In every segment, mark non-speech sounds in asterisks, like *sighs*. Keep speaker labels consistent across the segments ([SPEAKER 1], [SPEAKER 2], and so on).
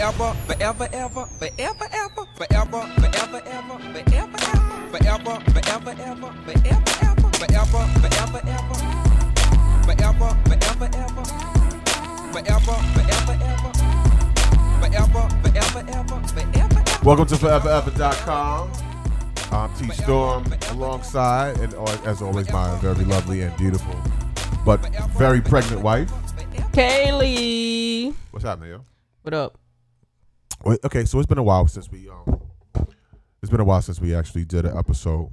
[SPEAKER 1] Forever, forever, ever, forever, ever, forever, forever, ever, forever, ever, forever, forever, ever, forever, ever, forever, forever, ever, forever, forever, ever, forever, forever, ever, forever, forever, ever, forever.
[SPEAKER 2] Welcome to foreverever.com. I'm T Storm alongside, and uh, as always, my very lovely and beautiful, but very pregnant wife.
[SPEAKER 3] Kaylee.
[SPEAKER 2] What's happening, yo?
[SPEAKER 3] What up?
[SPEAKER 2] Okay, so it's been a while since we um, it's been a while since we actually did an episode.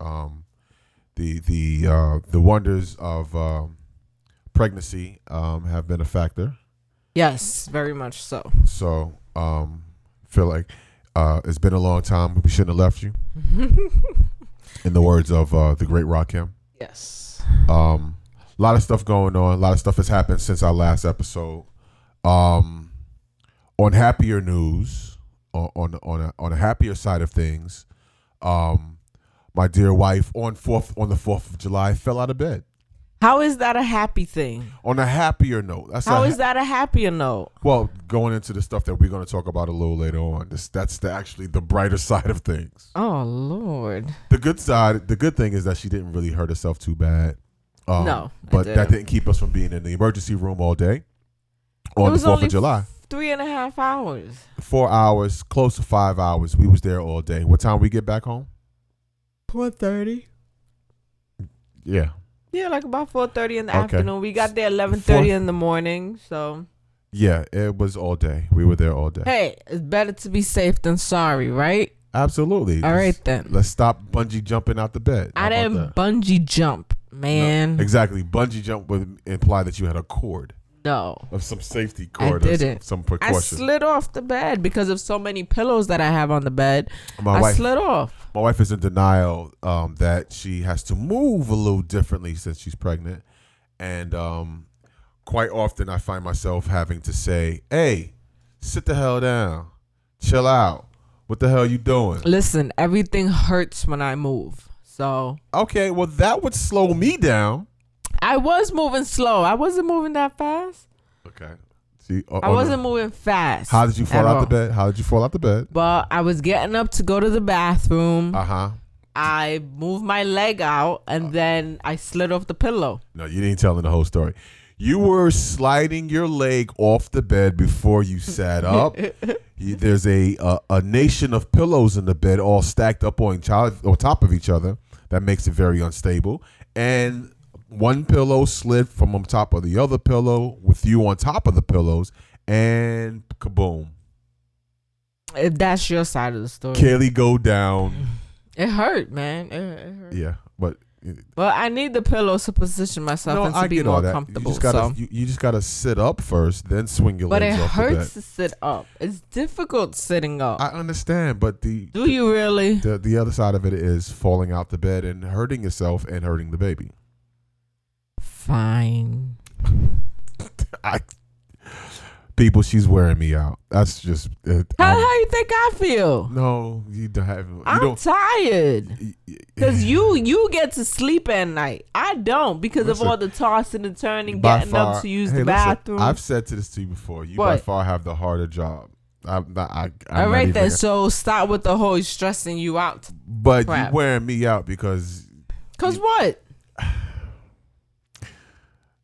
[SPEAKER 2] Um, the the uh, the wonders of um, pregnancy um have been a factor.
[SPEAKER 3] Yes, very much so.
[SPEAKER 2] So um, feel like uh, it's been a long time. We shouldn't have left you. *laughs* In the words of uh, the great Rakim.
[SPEAKER 3] Yes.
[SPEAKER 2] Um, a lot of stuff going on. A lot of stuff has happened since our last episode. Um, on happier news, on on on a, on a happier side of things, um, my dear wife on fourth on the fourth of July fell out of bed.
[SPEAKER 3] How is that a happy thing?
[SPEAKER 2] On a happier note, that's
[SPEAKER 3] How
[SPEAKER 2] a,
[SPEAKER 3] is that a happier note?
[SPEAKER 2] well going into the stuff that we're going to talk about a little later on. This that's the, actually the brighter *laughs* side of things.
[SPEAKER 3] Oh Lord.
[SPEAKER 2] The good side, the good thing is that she didn't really hurt herself too bad. Um,
[SPEAKER 3] No,
[SPEAKER 2] but that
[SPEAKER 3] didn't.
[SPEAKER 2] didn't keep us from being in the emergency room all day on the Fourth of July.
[SPEAKER 3] Three and a half hours.
[SPEAKER 2] Four hours, close to five hours. We was there all day. What time we get back home?
[SPEAKER 3] Four thirty.
[SPEAKER 2] Yeah,
[SPEAKER 3] Yeah, like about four thirty in the
[SPEAKER 2] Okay.
[SPEAKER 3] afternoon. We got there eleven thirty in the morning. So
[SPEAKER 2] yeah. It was all day. We were there all day.
[SPEAKER 3] hey, it's better to be safe than sorry, right?
[SPEAKER 2] Absolutely.
[SPEAKER 3] All right
[SPEAKER 2] Let's-
[SPEAKER 3] then.
[SPEAKER 2] Let's stop bungee jumping out the bed. How
[SPEAKER 3] I didn't
[SPEAKER 2] that?
[SPEAKER 3] bungee jump, man.
[SPEAKER 2] No, exactly. Bungee jump would imply that you had a cord
[SPEAKER 3] No.
[SPEAKER 2] of some safety
[SPEAKER 3] I
[SPEAKER 2] cord. or some-
[SPEAKER 3] didn't.
[SPEAKER 2] Some,
[SPEAKER 3] I
[SPEAKER 2] precaution.
[SPEAKER 3] slid off the bed because of so many pillows that I have on the bed.
[SPEAKER 2] my
[SPEAKER 3] I
[SPEAKER 2] wife.
[SPEAKER 3] slid off.
[SPEAKER 2] my wife is in denial um, that she has to move a little differently since she's pregnant, and um, quite often I find myself having to say, "Hey, sit the hell down, chill out. What the hell you doing?"
[SPEAKER 3] Listen, everything hurts when I move. So
[SPEAKER 2] Okay, well that would slow me down.
[SPEAKER 3] I was moving slow. I wasn't moving that fast.
[SPEAKER 2] Okay, see, o-
[SPEAKER 3] I
[SPEAKER 2] the-
[SPEAKER 3] wasn't moving fast.
[SPEAKER 2] How did you fall out
[SPEAKER 3] all.
[SPEAKER 2] the bed? How did you fall out the bed?
[SPEAKER 3] But I was getting up to go to the bathroom.
[SPEAKER 2] Uh huh.
[SPEAKER 3] I moved my leg out and then I slid off the pillow.
[SPEAKER 2] No, you didn't tell me the whole story. You were sliding your leg off the bed before you sat up. *laughs* You- There's a, a a nation of pillows in the bed, all stacked up on child on top of each other. That makes it very unstable. And one pillow slid from on top of the other pillow with you on top of the pillows, and kaboom!
[SPEAKER 3] If that's your side of the story.
[SPEAKER 2] Kaylee go down.
[SPEAKER 3] It hurt, man. It, it hurt.
[SPEAKER 2] Yeah, but
[SPEAKER 3] But I need the pillows to position myself
[SPEAKER 2] no,
[SPEAKER 3] and to
[SPEAKER 2] I
[SPEAKER 3] be
[SPEAKER 2] get
[SPEAKER 3] more comfortable.
[SPEAKER 2] You just gotta
[SPEAKER 3] so.
[SPEAKER 2] you, you just gotta sit up first, then swing your
[SPEAKER 3] But it
[SPEAKER 2] legs the bed.
[SPEAKER 3] hurts to sit up. It's difficult sitting up.
[SPEAKER 2] I understand, but the
[SPEAKER 3] Do you really?
[SPEAKER 2] the the other side of it is falling out the bed and hurting yourself and hurting the baby.
[SPEAKER 3] Fine. *laughs*
[SPEAKER 2] I, people, she's wearing me out. That's just uh,
[SPEAKER 3] How,
[SPEAKER 2] I'm-
[SPEAKER 3] how you think I feel?
[SPEAKER 2] no. You don't have. You
[SPEAKER 3] I'm
[SPEAKER 2] don't.
[SPEAKER 3] tired.
[SPEAKER 2] y- y-
[SPEAKER 3] Cause you you get to sleep at night. I don't because
[SPEAKER 2] Listen,
[SPEAKER 3] of all the tossing and turning, getting
[SPEAKER 2] far-
[SPEAKER 3] up to use
[SPEAKER 2] hey,
[SPEAKER 3] the
[SPEAKER 2] listen,
[SPEAKER 3] bathroom.
[SPEAKER 2] I've said to this to you before. You by far have the harder job. I'm not. I, I'm
[SPEAKER 3] all right then. So stop with the whole stressing you out.
[SPEAKER 2] But
[SPEAKER 3] crap.
[SPEAKER 2] you wearing me out because
[SPEAKER 3] Cause what?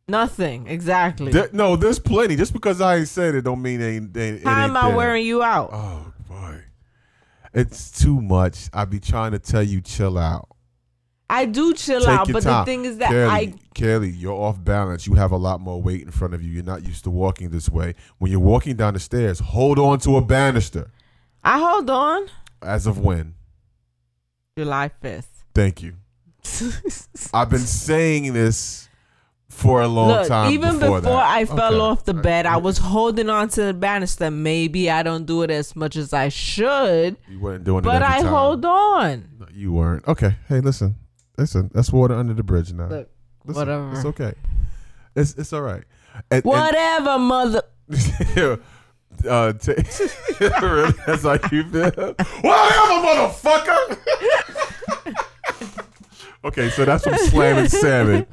[SPEAKER 3] Nothing. Exactly.
[SPEAKER 2] there, no, there's plenty. Just because I ain't said it, don't mean ain't. It,
[SPEAKER 3] How am I
[SPEAKER 2] there.
[SPEAKER 3] wearing you out?
[SPEAKER 2] Oh boy, it's too much. I be trying to tell you, chill out.
[SPEAKER 3] I do chill
[SPEAKER 2] Take
[SPEAKER 3] out, but
[SPEAKER 2] time.
[SPEAKER 3] the thing is that
[SPEAKER 2] Kelly,
[SPEAKER 3] I
[SPEAKER 2] Kelly, you're off balance. You have a lot more weight in front of you. You're not used to walking this way. When you're walking down the stairs, hold on to a banister.
[SPEAKER 3] I hold on.
[SPEAKER 2] As of when?
[SPEAKER 3] July fifth.
[SPEAKER 2] Thank you. *laughs* I've been saying this for a long
[SPEAKER 3] Look,
[SPEAKER 2] time.
[SPEAKER 3] even
[SPEAKER 2] before,
[SPEAKER 3] before. I fell
[SPEAKER 2] Okay.
[SPEAKER 3] off the bed, I was holding on to the banister. Maybe I don't do it as much as I should,
[SPEAKER 2] You weren't doing it
[SPEAKER 3] but I
[SPEAKER 2] time.
[SPEAKER 3] hold on.
[SPEAKER 2] No, you weren't. Okay. Hey, listen, listen. That's water under the bridge now.
[SPEAKER 3] Look,
[SPEAKER 2] Listen,
[SPEAKER 3] whatever.
[SPEAKER 2] It's okay. It's it's all right. And- and-
[SPEAKER 3] Whatever, mother. *laughs*
[SPEAKER 2] uh, t- *laughs* really? That's how you feel? Whatever, motherfucker. *laughs* okay, so that's from Slamming Salmon.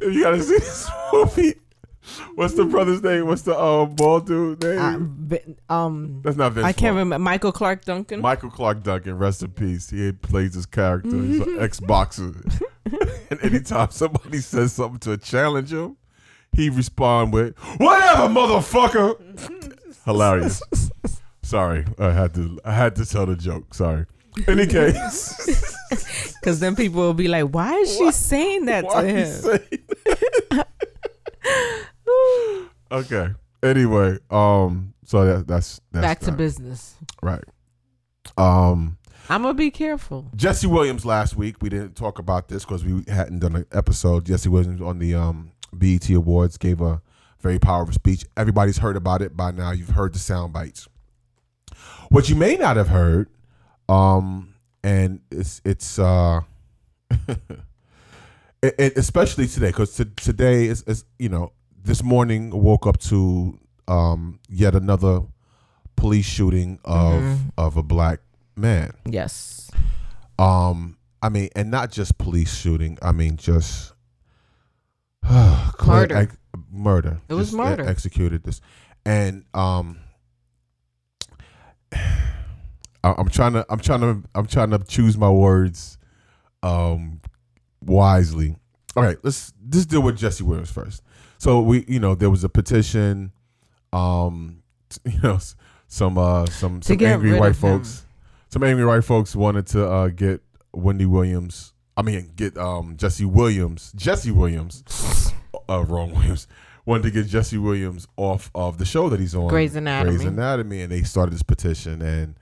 [SPEAKER 2] You gotta see this *laughs* movie. What's the brother's name? What's the um bald dude name?
[SPEAKER 3] Uh, Vin- um,
[SPEAKER 2] That's not Vince.
[SPEAKER 3] I can't
[SPEAKER 2] Vaughn.
[SPEAKER 3] remember. Michael Clarke Duncan.
[SPEAKER 2] Michael Clarke Duncan, rest in peace. He plays his character. He's an ex boxer. *laughs* and anytime somebody says something to challenge him, he respond with, Whatever, motherfucker. *laughs* Hilarious. Sorry. I had to I had to tell the joke. Sorry. *laughs* Any case. *laughs*
[SPEAKER 3] Because then people will be like, "Why is she
[SPEAKER 2] Why-
[SPEAKER 3] saying that to him?"
[SPEAKER 2] say *laughs* Okay. Anyway, um, so that, that's that's
[SPEAKER 3] Back to business.
[SPEAKER 2] right. Um
[SPEAKER 3] I'm gonna be careful.
[SPEAKER 2] Jesse Williams last week. We didn't talk about this because we hadn't done an episode. Jesse Williams on the um, BET Awards gave a very powerful speech. Everybody's heard about it by now. You've heard the sound bites. What you may not have heard, um, and it's it's uh, *laughs* it, it- especially today because today is, is you know this morning woke up to um, yet another police shooting of
[SPEAKER 3] Mhm.
[SPEAKER 2] of a black man.
[SPEAKER 3] Yes.
[SPEAKER 2] Um, I mean, and not just police shooting. I mean, just *sighs*
[SPEAKER 3] Murder.
[SPEAKER 2] ex- murder.
[SPEAKER 3] It was
[SPEAKER 2] Just
[SPEAKER 3] murder.
[SPEAKER 2] executed this, and um, I- I'm trying to, I'm trying to, I'm trying to choose my words, um, wisely. All right, let's let's deal with Jesse Williams first. So we, you know, there was a petition, um, *laughs* you know, s- some uh, some some angry white
[SPEAKER 3] of him.
[SPEAKER 2] folks some angry white folks wanted to uh, get Wendy Williams. I mean, get um, Jesse Williams. Jesse Williams. Uh, wrong Williams. Wanted to get Jesse Williams off of the show that he's on.
[SPEAKER 3] Grey's Anatomy.
[SPEAKER 2] Grey's Anatomy, and they started this petition, and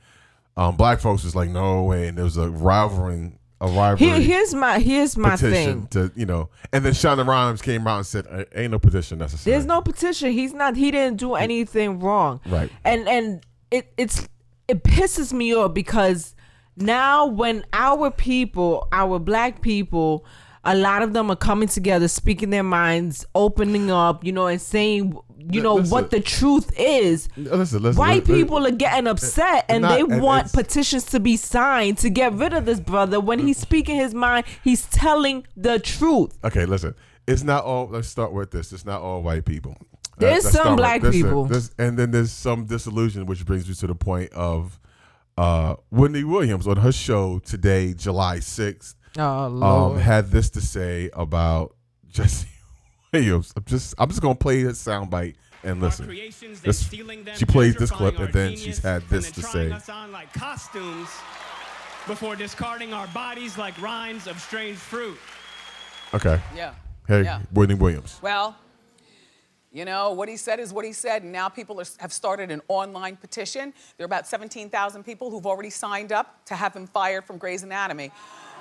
[SPEAKER 2] um, black folks was like, no way, and there was a rivaling, a rivalry
[SPEAKER 3] Here, here's my here's my thing.
[SPEAKER 2] to you know, and then Shonda Rhimes came out and said, "Uh, ain't no petition necessary.
[SPEAKER 3] There's no petition. He's not. He didn't do anything wrong.
[SPEAKER 2] right.
[SPEAKER 3] and and it it's it pisses me off because now when our people our black people a lot of them are coming together speaking their minds opening up you know and saying you know
[SPEAKER 2] Listen.
[SPEAKER 3] what the truth is
[SPEAKER 2] Listen, listen.
[SPEAKER 3] white people are getting upset and
[SPEAKER 2] not-
[SPEAKER 3] they want petitions to be signed to get rid of this brother when he's speaking his mind he's telling the truth
[SPEAKER 2] Okay, listen. It's not all. Let's start with this. It's not all white people.
[SPEAKER 3] There's
[SPEAKER 2] let's
[SPEAKER 3] some black people.
[SPEAKER 2] this- and then there's some disillusion, which brings me to the point of uh, Whitney Williams on her show today, July sixth,
[SPEAKER 3] oh
[SPEAKER 2] um, had this to say about *laughs* Jesse Williams. I'm just, I'm just gonna play this soundbite and listen. This-
[SPEAKER 4] them,
[SPEAKER 2] she plays this clip, and then
[SPEAKER 4] genius,
[SPEAKER 2] she's had this to say.
[SPEAKER 4] us on like costumes before discarding our bodies like rinds of strange fruit.
[SPEAKER 2] Okay,
[SPEAKER 5] Yeah.
[SPEAKER 2] hey,
[SPEAKER 5] Yeah.
[SPEAKER 2] Whitney Williams.
[SPEAKER 5] Well, you know, what he said is what he said. And now people are, have started an online petition. There are about 17,000 people who've already signed up to have him fired from Grey's Anatomy,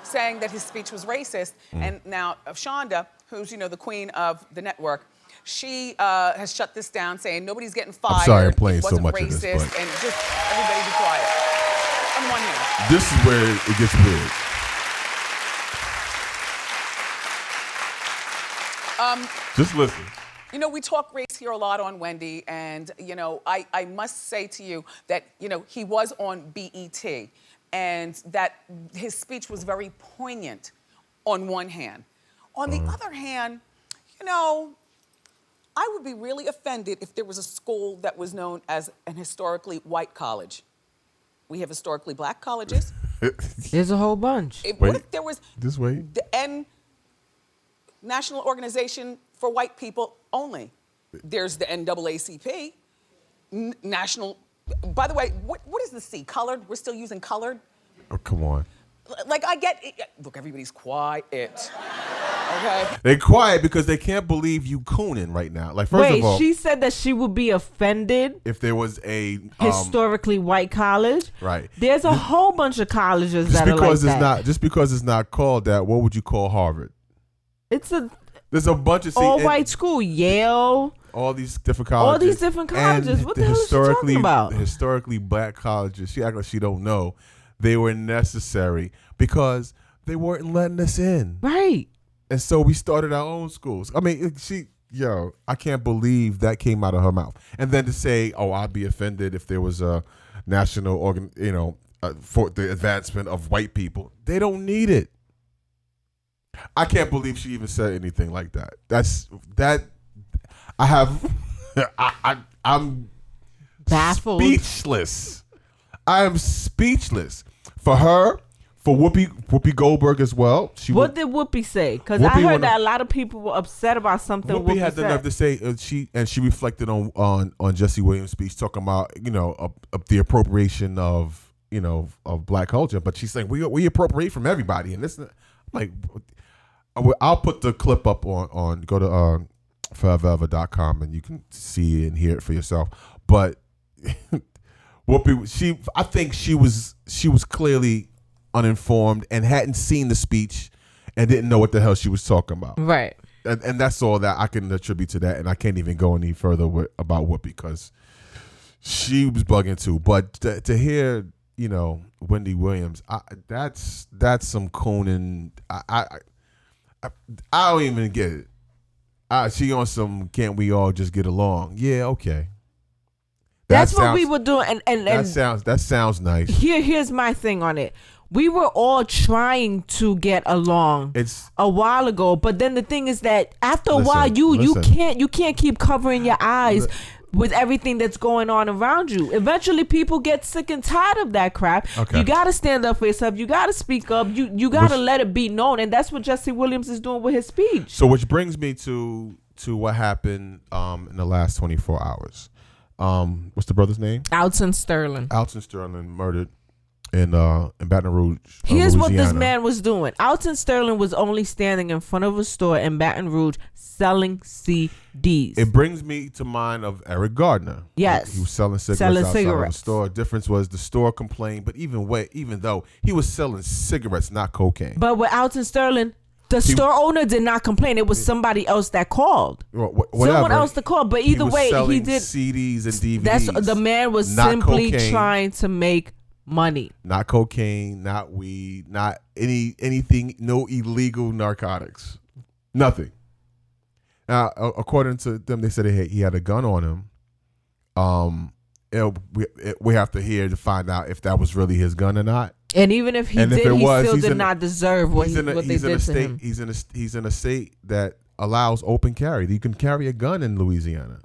[SPEAKER 5] saying that his speech was racist.
[SPEAKER 2] Mm.
[SPEAKER 5] And now uh, Shonda, who's, you know, the queen of the network, she uh, has shut this down, saying nobody's getting fired.
[SPEAKER 2] sorry I'm playing so much of this, but-
[SPEAKER 5] And just everybody be quiet. On one hand.
[SPEAKER 2] This is where it gets weird.
[SPEAKER 5] Um,
[SPEAKER 2] Just listen.
[SPEAKER 5] You know, we talk race here a lot on Wendy, and, you know, I, I must say to you that, you know, he was on BET, and that his speech was very poignant on one hand. On the mm. other hand, you know, I would be really offended if there was a school that was known as an historically white college. We have historically black colleges. *laughs*
[SPEAKER 3] there's a whole bunch
[SPEAKER 5] If-
[SPEAKER 2] Wait.
[SPEAKER 5] what if there was
[SPEAKER 2] Just wait.
[SPEAKER 5] the N National Organization for White People only. There's the NAACP, N- National. By the way, what, what is the C? Colored? We're still using colored.
[SPEAKER 2] Oh, come on.
[SPEAKER 5] Like I get. It. Look, everybody's quiet. *laughs* Okay.
[SPEAKER 2] They quiet because they can't believe you cooning right now. Like first
[SPEAKER 3] wait
[SPEAKER 2] of all, Wait,
[SPEAKER 3] she said that she would be offended
[SPEAKER 2] if there was a um,
[SPEAKER 3] historically white college.
[SPEAKER 2] right,
[SPEAKER 3] There's a whole bunch of colleges
[SPEAKER 2] just
[SPEAKER 3] that are like
[SPEAKER 2] because it's
[SPEAKER 3] that.
[SPEAKER 2] not just because it's not called that, what would you call Harvard?
[SPEAKER 3] it's a
[SPEAKER 2] There's a bunch of see,
[SPEAKER 3] all
[SPEAKER 2] and
[SPEAKER 3] white school. Yale.
[SPEAKER 2] All these different colleges,
[SPEAKER 3] All these different colleges. What the
[SPEAKER 2] the
[SPEAKER 3] hell is she
[SPEAKER 2] historically
[SPEAKER 3] talking about?
[SPEAKER 2] historically black colleges. She act like she don't know. They were necessary because they weren't letting us in.
[SPEAKER 3] Right.
[SPEAKER 2] And so we started our own schools. I mean, she, yo, I can't believe that came out of her mouth. And then to say, oh, I'd be offended if there was a national organ, you know, uh, for the advancement of white people. They don't need it. I can't believe she even said anything like that. That's that. I have, *laughs* I, I, I'm
[SPEAKER 3] Baffled.
[SPEAKER 2] speechless. I am speechless for her, for Whoopi Whoopi Goldberg as well. She
[SPEAKER 3] What did Whoopi say? Because I heard that a lot of people were upset about something.
[SPEAKER 2] Whoopi,
[SPEAKER 3] Whoopi
[SPEAKER 2] had the nerve to say uh, she and she reflected on on on Jesse Williams' speech, talking about you know of, of the appropriation of you know of black culture, but she's saying we we appropriate from everybody, and this I'm like I'll put the clip up on on go to foreverever.com and you can see and hear it for yourself. But *laughs* Whoopi, she I think she was she was clearly uninformed and hadn't seen the speech and didn't know what the hell she was talking about
[SPEAKER 3] Right.
[SPEAKER 2] and, and that's all that I can attribute to that. And I can't even go any further with, about Whoopi because she was bugging too. But to, to hear, you know, Wendy Williams, I, that's that's some cooning. I, I I I don't even get it. Uh, she on some can't we all just get along? Yeah, okay. That
[SPEAKER 3] That's what we were doing. And and,
[SPEAKER 2] That sounds that sounds nice.
[SPEAKER 3] here here's my thing on it. We were all trying to get along.
[SPEAKER 2] It's
[SPEAKER 3] a while ago. But then the thing is that after a while, you you can't you can't keep covering your eyes. With everything that's going on around you, eventually people get sick and tired of that crap.
[SPEAKER 2] Okay.
[SPEAKER 3] You gotta stand up for yourself. You gotta speak up. You you gotta let it be known, and that's what Jesse Williams is doing with his speech.
[SPEAKER 2] So, which brings me to to what happened um, in the last 24 hours. Um, what's the brother's name?
[SPEAKER 3] Alton Sterling.
[SPEAKER 2] Alton Sterling murdered in uh, in Baton Rouge. uh,
[SPEAKER 3] Here's what this man was doing. Alton Sterling was only standing in front of a store in Baton Rouge selling CDs.
[SPEAKER 2] It brings me to mind of Eric Gardner.
[SPEAKER 3] Yes.
[SPEAKER 2] he was selling cigarettes
[SPEAKER 3] Selling
[SPEAKER 2] outside of
[SPEAKER 3] cigarettes.
[SPEAKER 2] the store. Difference was the store complained, but even way, even though he was selling cigarettes, not cocaine.
[SPEAKER 3] but with Alton Sterling, the store owner did not complain. It was somebody else that called.
[SPEAKER 2] Wha- wha- whatever.
[SPEAKER 3] Someone else to call. But
[SPEAKER 2] He
[SPEAKER 3] either
[SPEAKER 2] was
[SPEAKER 3] way, he did.
[SPEAKER 2] CDs and DVDs.
[SPEAKER 3] That's the man was simply
[SPEAKER 2] cocaine,
[SPEAKER 3] trying to make money.
[SPEAKER 2] not cocaine, not weed, not any anything, no illegal narcotics, nothing. Now, according to them, they said he had, he had a gun on him. Um, it- we it, we have to hear to find out if that was really his gun or not.
[SPEAKER 3] And even if he
[SPEAKER 2] And if
[SPEAKER 3] did,
[SPEAKER 2] it
[SPEAKER 3] he
[SPEAKER 2] was,
[SPEAKER 3] still did
[SPEAKER 2] in-
[SPEAKER 3] not deserve what,
[SPEAKER 2] he's
[SPEAKER 3] he,
[SPEAKER 2] a,
[SPEAKER 3] what they
[SPEAKER 2] he's in
[SPEAKER 3] did
[SPEAKER 2] a
[SPEAKER 3] to
[SPEAKER 2] state.
[SPEAKER 3] him.
[SPEAKER 2] He's in a he's in a state that allows open carry. You can carry a gun in Louisiana.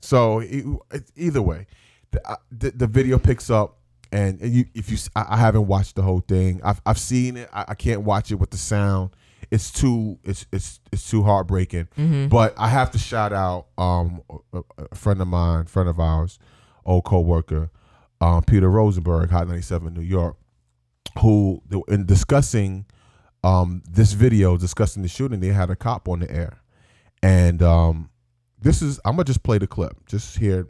[SPEAKER 2] So it's either way, the, uh, the, the video picks up, and, and you, if you, I haven't watched the whole thing. I've, I've seen it. I, I can't watch it with the sound. It's too it's it's it's too heartbreaking.
[SPEAKER 3] Mm-hmm.
[SPEAKER 2] But I have to shout out um a, a friend of mine, friend of ours, old coworker, um, Peter Rosenberg, Hot 97 New York, who in discussing um this video, discussing the shooting, they had a cop on the air, and um this is I'm gonna just play the clip, just hear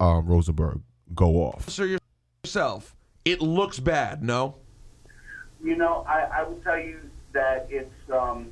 [SPEAKER 2] um, Rosenberg go off.
[SPEAKER 6] officer yourself, it looks bad, no?
[SPEAKER 7] You know, I, I will tell you that it's um,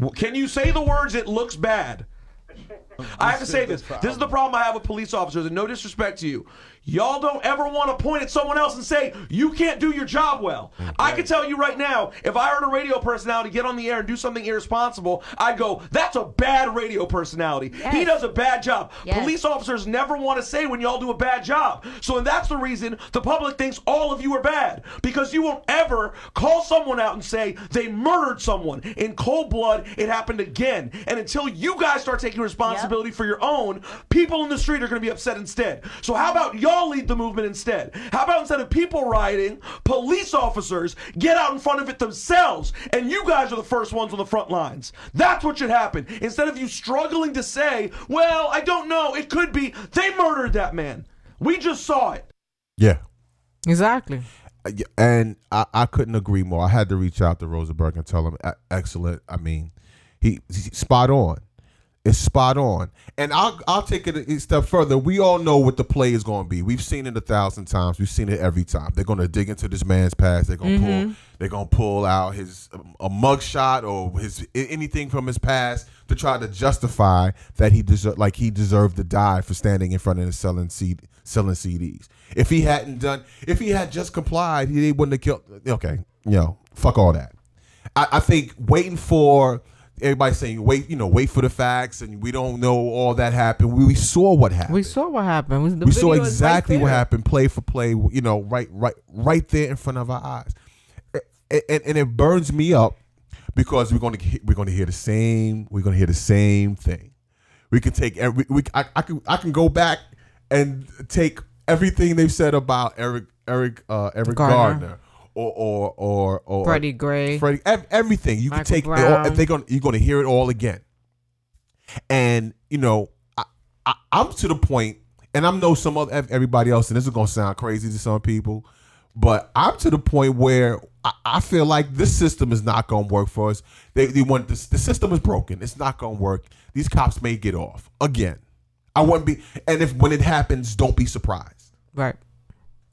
[SPEAKER 6] W- Can you say the words, it looks bad? *laughs* I have to say this. This is the problem I have with police officers, and no disrespect to you. Y'all don't ever want to point at someone else and say, you can't do your job well. Mm-hmm. I can tell you right now, if I heard a radio personality get on the air and do something irresponsible, I'd go, that's a bad radio personality. He does a bad job.
[SPEAKER 8] Yes.
[SPEAKER 6] Police officers never want to say when y'all do a bad job. So, and that's the reason the public thinks all of you are bad. Because you won't ever call someone out and say they murdered someone in cold blood. It happened again. And until you guys start taking responsibility for your own, people in the street are going to be upset instead. So, how about y'all lead the movement instead? How about instead of people rioting, police officers get out in front of it themselves, and you guys are the first ones on the front lines? That's what should happen. Instead of you struggling to say, well, I don't know, it could be, they murdered that man. We just saw it.
[SPEAKER 2] Yeah,
[SPEAKER 3] Exactly.
[SPEAKER 2] Uh, and I, I couldn't agree more. I had to reach out to Rosenberg and tell him, "E- excellent. I mean, he, he spot on. It's spot on. And I'll I'll take it a step further. We all know what the play is going to be. We've seen it a thousand times. We've seen it every time. They're going to dig into this man's past. They're going to pull. Mm-hmm. They're going to pull out his a mugshot or his anything from his past to try to justify that he deserved like he deserved to die for standing in front of and selling CD, selling CDs. If he hadn't done, if he had just complied, he wouldn't have killed. Okay, you know, fuck all that. I, I think waiting for everybody saying wait, you know, wait for the facts, and we don't know all that happened. We, we saw what happened.
[SPEAKER 3] We saw what happened. We,
[SPEAKER 2] saw
[SPEAKER 3] is right
[SPEAKER 2] exactly what happened, play for play. You know, right, right, right there in front of our eyes, and, and, and it burns me up because we're going to we're going to hear the same we're going to hear the same thing. We can take every. We, I, I can I can go back and take everything they've said about Eric Eric uh, Eric
[SPEAKER 3] Gardner.
[SPEAKER 2] Gardner, or or or or
[SPEAKER 3] Freddie Gray.
[SPEAKER 2] Freddie, ev- everything you
[SPEAKER 3] Michael
[SPEAKER 2] can take. it all-
[SPEAKER 3] Brown.
[SPEAKER 2] They're gonna you're gonna hear it all again. And you know, I, I I'm to the point, and I know some other ev- everybody else, and this is gonna sound crazy to some people, but I'm to the point where I, I feel like this system is not gonna work for us. They, they want this, the system is broken. It's not gonna work. These cops may get off again. I wouldn't be, and if when it happens, don't be surprised
[SPEAKER 3] Right.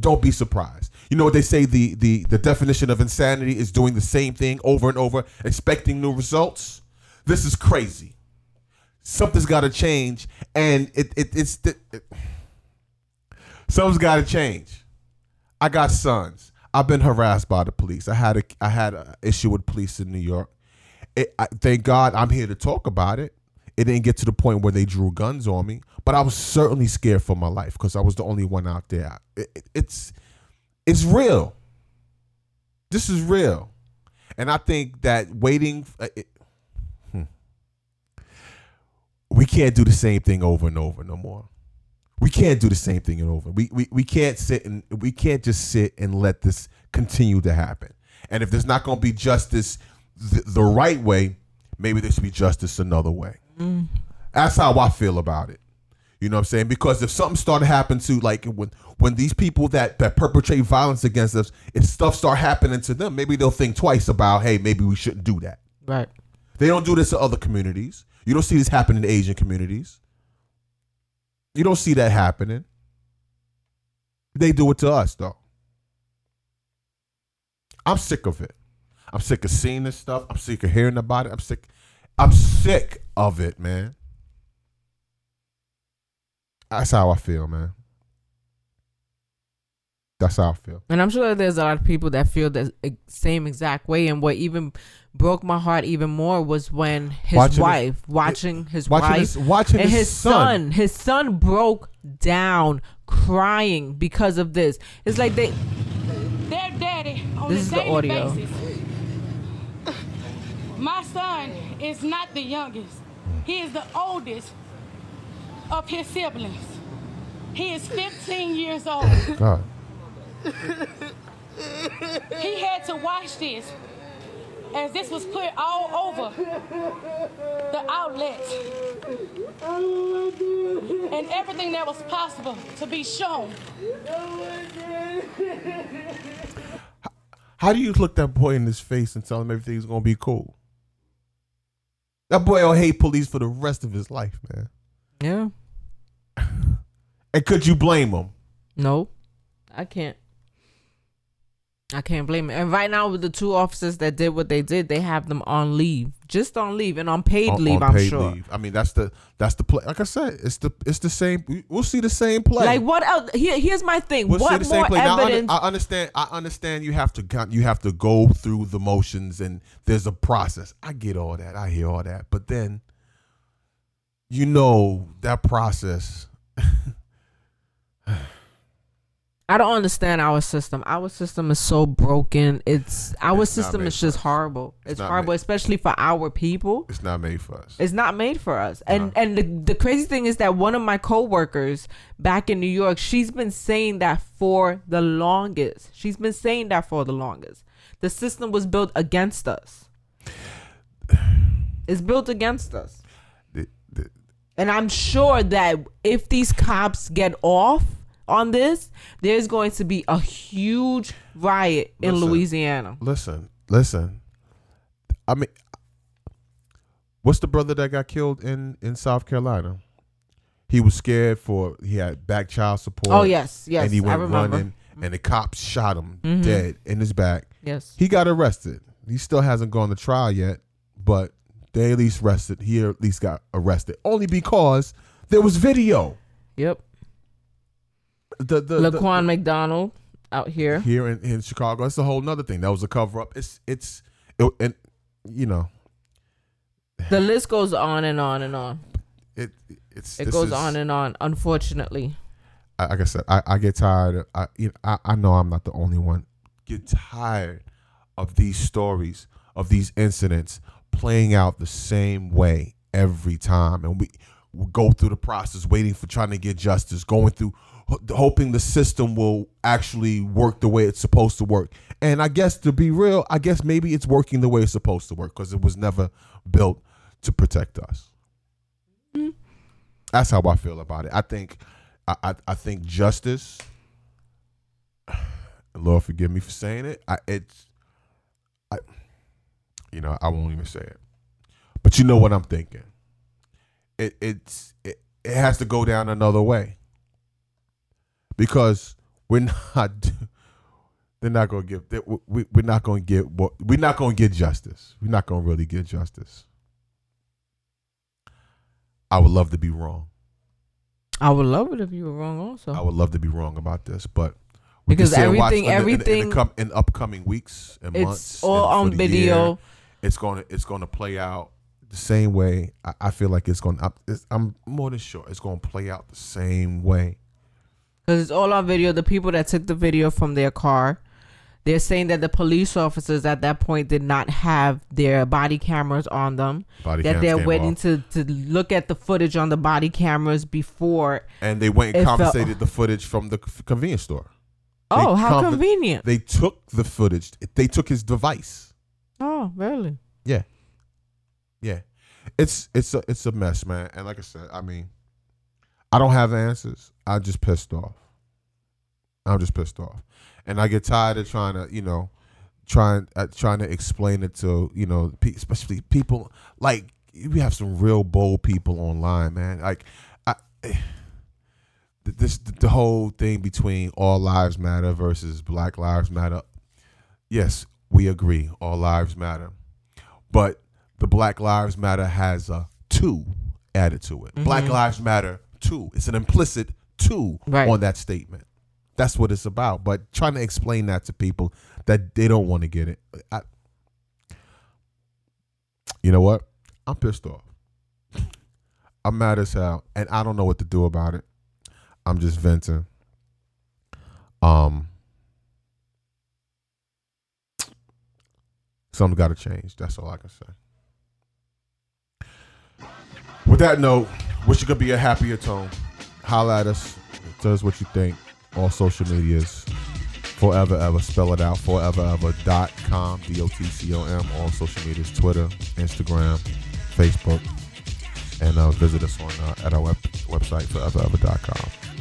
[SPEAKER 2] don't be surprised. You know what they say the the the definition of insanity is doing the same thing over and over expecting new results. This is crazy. Something's got to change and it, it it's the, it, something's got to change. I got sons. I've been harassed by the police. I had a I had an issue with police in New York. It, I, thank God I'm here to talk about it. It didn't get to the point where they drew guns on me, but I was certainly scared for my life because I was the only one out there. It, it- it's it's real. This is real, and I think that waiting. uh, It, hmm. We can't do the same thing over and over no more. We can't do the same thing and over. We, we we can't sit and we can't just sit and let this continue to happen. And if there's not going to be justice the, the right way, maybe there should be justice another way. That's how I feel about it. You know what I'm saying? Because if something started happening to like when when these people that that perpetrate violence against us, if stuff start happening to them, maybe they'll think twice about, hey, maybe we shouldn't do that.
[SPEAKER 3] Right.
[SPEAKER 2] They don't do this to other communities. You don't see this happen in Asian communities. You don't see that happening. They do it to us though. I'm sick of it. I'm sick of seeing this stuff. I'm sick of hearing about it. I'm sick. I'm sick of it, man. That's how I feel, man. That's how I feel.
[SPEAKER 3] And I'm sure there's a lot of people that feel the same exact way. And what even broke my heart even more was when his
[SPEAKER 2] Watching his-
[SPEAKER 3] wife, watching his
[SPEAKER 2] watching
[SPEAKER 3] wife,
[SPEAKER 2] his- watching
[SPEAKER 3] and
[SPEAKER 2] his
[SPEAKER 3] his
[SPEAKER 2] son.
[SPEAKER 3] son, his son broke down crying because of this. It's like they,
[SPEAKER 8] their daddy on
[SPEAKER 3] This
[SPEAKER 8] a
[SPEAKER 3] is the audio.
[SPEAKER 8] basis. My son is not the youngest. He is the oldest of his siblings. He is 15 years old.
[SPEAKER 2] God.
[SPEAKER 8] He had to watch this as this was put all over the outlets and everything that was possible to be shown.
[SPEAKER 2] How do you look that boy in his face and tell him everything's gonna be cool? That boy will hate police for the rest of his life, man.
[SPEAKER 3] yeah,
[SPEAKER 2] And could you blame him?
[SPEAKER 3] no, I can't. I can't blame it. And right now, with the two officers that did what they did, they have them on leave, just on leave and on paid
[SPEAKER 2] On-
[SPEAKER 3] leave.
[SPEAKER 2] on
[SPEAKER 3] I'm
[SPEAKER 2] paid
[SPEAKER 3] sure.
[SPEAKER 2] leave. I mean, that's the that's the play. Like I said, it's the it's the same. we- We'll see the same play.
[SPEAKER 3] Like what else? Here, here's my thing.
[SPEAKER 2] We'll
[SPEAKER 3] what more
[SPEAKER 2] play. Now, I,
[SPEAKER 3] evidence?
[SPEAKER 2] I understand. I understand. You have to you have to go through the motions, and there's a process. I get all that. I hear all that. But then, you know, that process. *laughs*
[SPEAKER 3] I don't understand our system. Our system is so broken. It's our
[SPEAKER 2] It's
[SPEAKER 3] system is just
[SPEAKER 2] us.
[SPEAKER 3] horrible.
[SPEAKER 2] It's
[SPEAKER 3] It's, horrible,
[SPEAKER 2] made-
[SPEAKER 3] especially for our people.
[SPEAKER 2] It's not made for us.
[SPEAKER 3] It's not made for us. And and the, the crazy thing is that one of my coworkers back in New York, she's been saying that for the longest. She's been saying that for the longest. The system was built against us. It's built against us. And I'm sure that if these cops get off on this, there's going to be a huge riot in
[SPEAKER 2] Listen.
[SPEAKER 3] Louisiana.
[SPEAKER 2] listen, listen. I mean, what's the brother that got killed in in South Carolina? He was scared for he had back child support.
[SPEAKER 3] Oh, yes, yes,
[SPEAKER 2] and he
[SPEAKER 3] I
[SPEAKER 2] went
[SPEAKER 3] remember.
[SPEAKER 2] running, and the cops shot him
[SPEAKER 3] Mhm.
[SPEAKER 2] dead in his back.
[SPEAKER 3] Yes.
[SPEAKER 2] He got arrested. He still hasn't gone to trial yet, but they at least arrested. He at least got arrested only because there was video.
[SPEAKER 3] Yep.
[SPEAKER 2] The the, the-
[SPEAKER 3] Laquan McDonald out here.
[SPEAKER 2] here in, in Chicago. That's a whole nother thing. That was a cover up. It's it's it, and you know
[SPEAKER 3] The list goes on and on and on.
[SPEAKER 2] it it's
[SPEAKER 3] It goes
[SPEAKER 2] is-
[SPEAKER 3] on and on, unfortunately.
[SPEAKER 2] I- like I said, I, I get tired. Of, I, you know, I I know I'm not the only one. Get tired of these stories of these incidents playing out the same way every time, and we go through the process, waiting for trying to get justice, going through ho- hoping the system will actually work the way it's supposed to work. And I guess to be real, I guess maybe it's working the way it's supposed to work because it was never built to protect us. Mm-hmm. That's how I feel about it. I think, I, I, I think justice. *sighs* Lord forgive me for saying it. I, it's, I, you know, I won't even say it. But you know what I'm thinking. It it's it, it has to go down another way. Because we're *laughs* not they're not going to give they, we we're not going to get what we're not going to get justice. We're not going to really get justice. I would love to be wrong.
[SPEAKER 3] I would love it if you were wrong. Also,
[SPEAKER 2] I would love to be wrong about this, but
[SPEAKER 3] Because
[SPEAKER 2] and watch
[SPEAKER 3] everything-
[SPEAKER 2] in the- in, the- in,
[SPEAKER 3] everything-
[SPEAKER 2] the com- in upcoming weeks and
[SPEAKER 3] It's
[SPEAKER 2] months,
[SPEAKER 3] all on video.
[SPEAKER 2] year, it's gonna it's gonna play out the same way. I, I feel like it's gonna. I'm more than sure it's gonna play out the same way.
[SPEAKER 3] because it's all on video. The people that took the video from their car, they're saying that the police officers at that point did not have their body cameras on them.
[SPEAKER 2] Body
[SPEAKER 3] that they're waiting
[SPEAKER 2] off.
[SPEAKER 3] to to look at the footage on the body cameras before.
[SPEAKER 2] And they went and confiscated the footage from the convenience store. Oh, they
[SPEAKER 3] Oh, how convenient!
[SPEAKER 2] They took the footage. They took his device.
[SPEAKER 3] Oh, really?
[SPEAKER 2] Yeah, yeah. It's it's a it's a mess, man. And like I said, I mean, I don't have answers. I'm just pissed off. I'm just pissed off, and I get tired of trying to, you know, trying uh, trying to explain it to you know, pe- especially people like we have some real bold people online, man. Like, I. *sighs* This the whole thing between all lives matter versus Black Lives Matter. Yes, we agree, all lives matter, but the Black Lives Matter has a too added to it. Black Lives Matter too. It's an implicit too
[SPEAKER 3] Right.
[SPEAKER 2] on that statement. That's what it's about. But trying to explain that to people that they don't want to get it, I, you know what? I'm pissed off. *laughs* I'm mad as hell, and I don't know what to do about it. I'm just venting. Um, something got to change. That's all I can say. With that note, wish you could be a happier tone. Holla at us. Tell us what you think. All social medias. Forever ever. Spell it out. Forever ever dot com. D O T C O M. All social medias. Twitter, Instagram, Facebook. And uh, visit us on uh, at our web, website foreverever.com.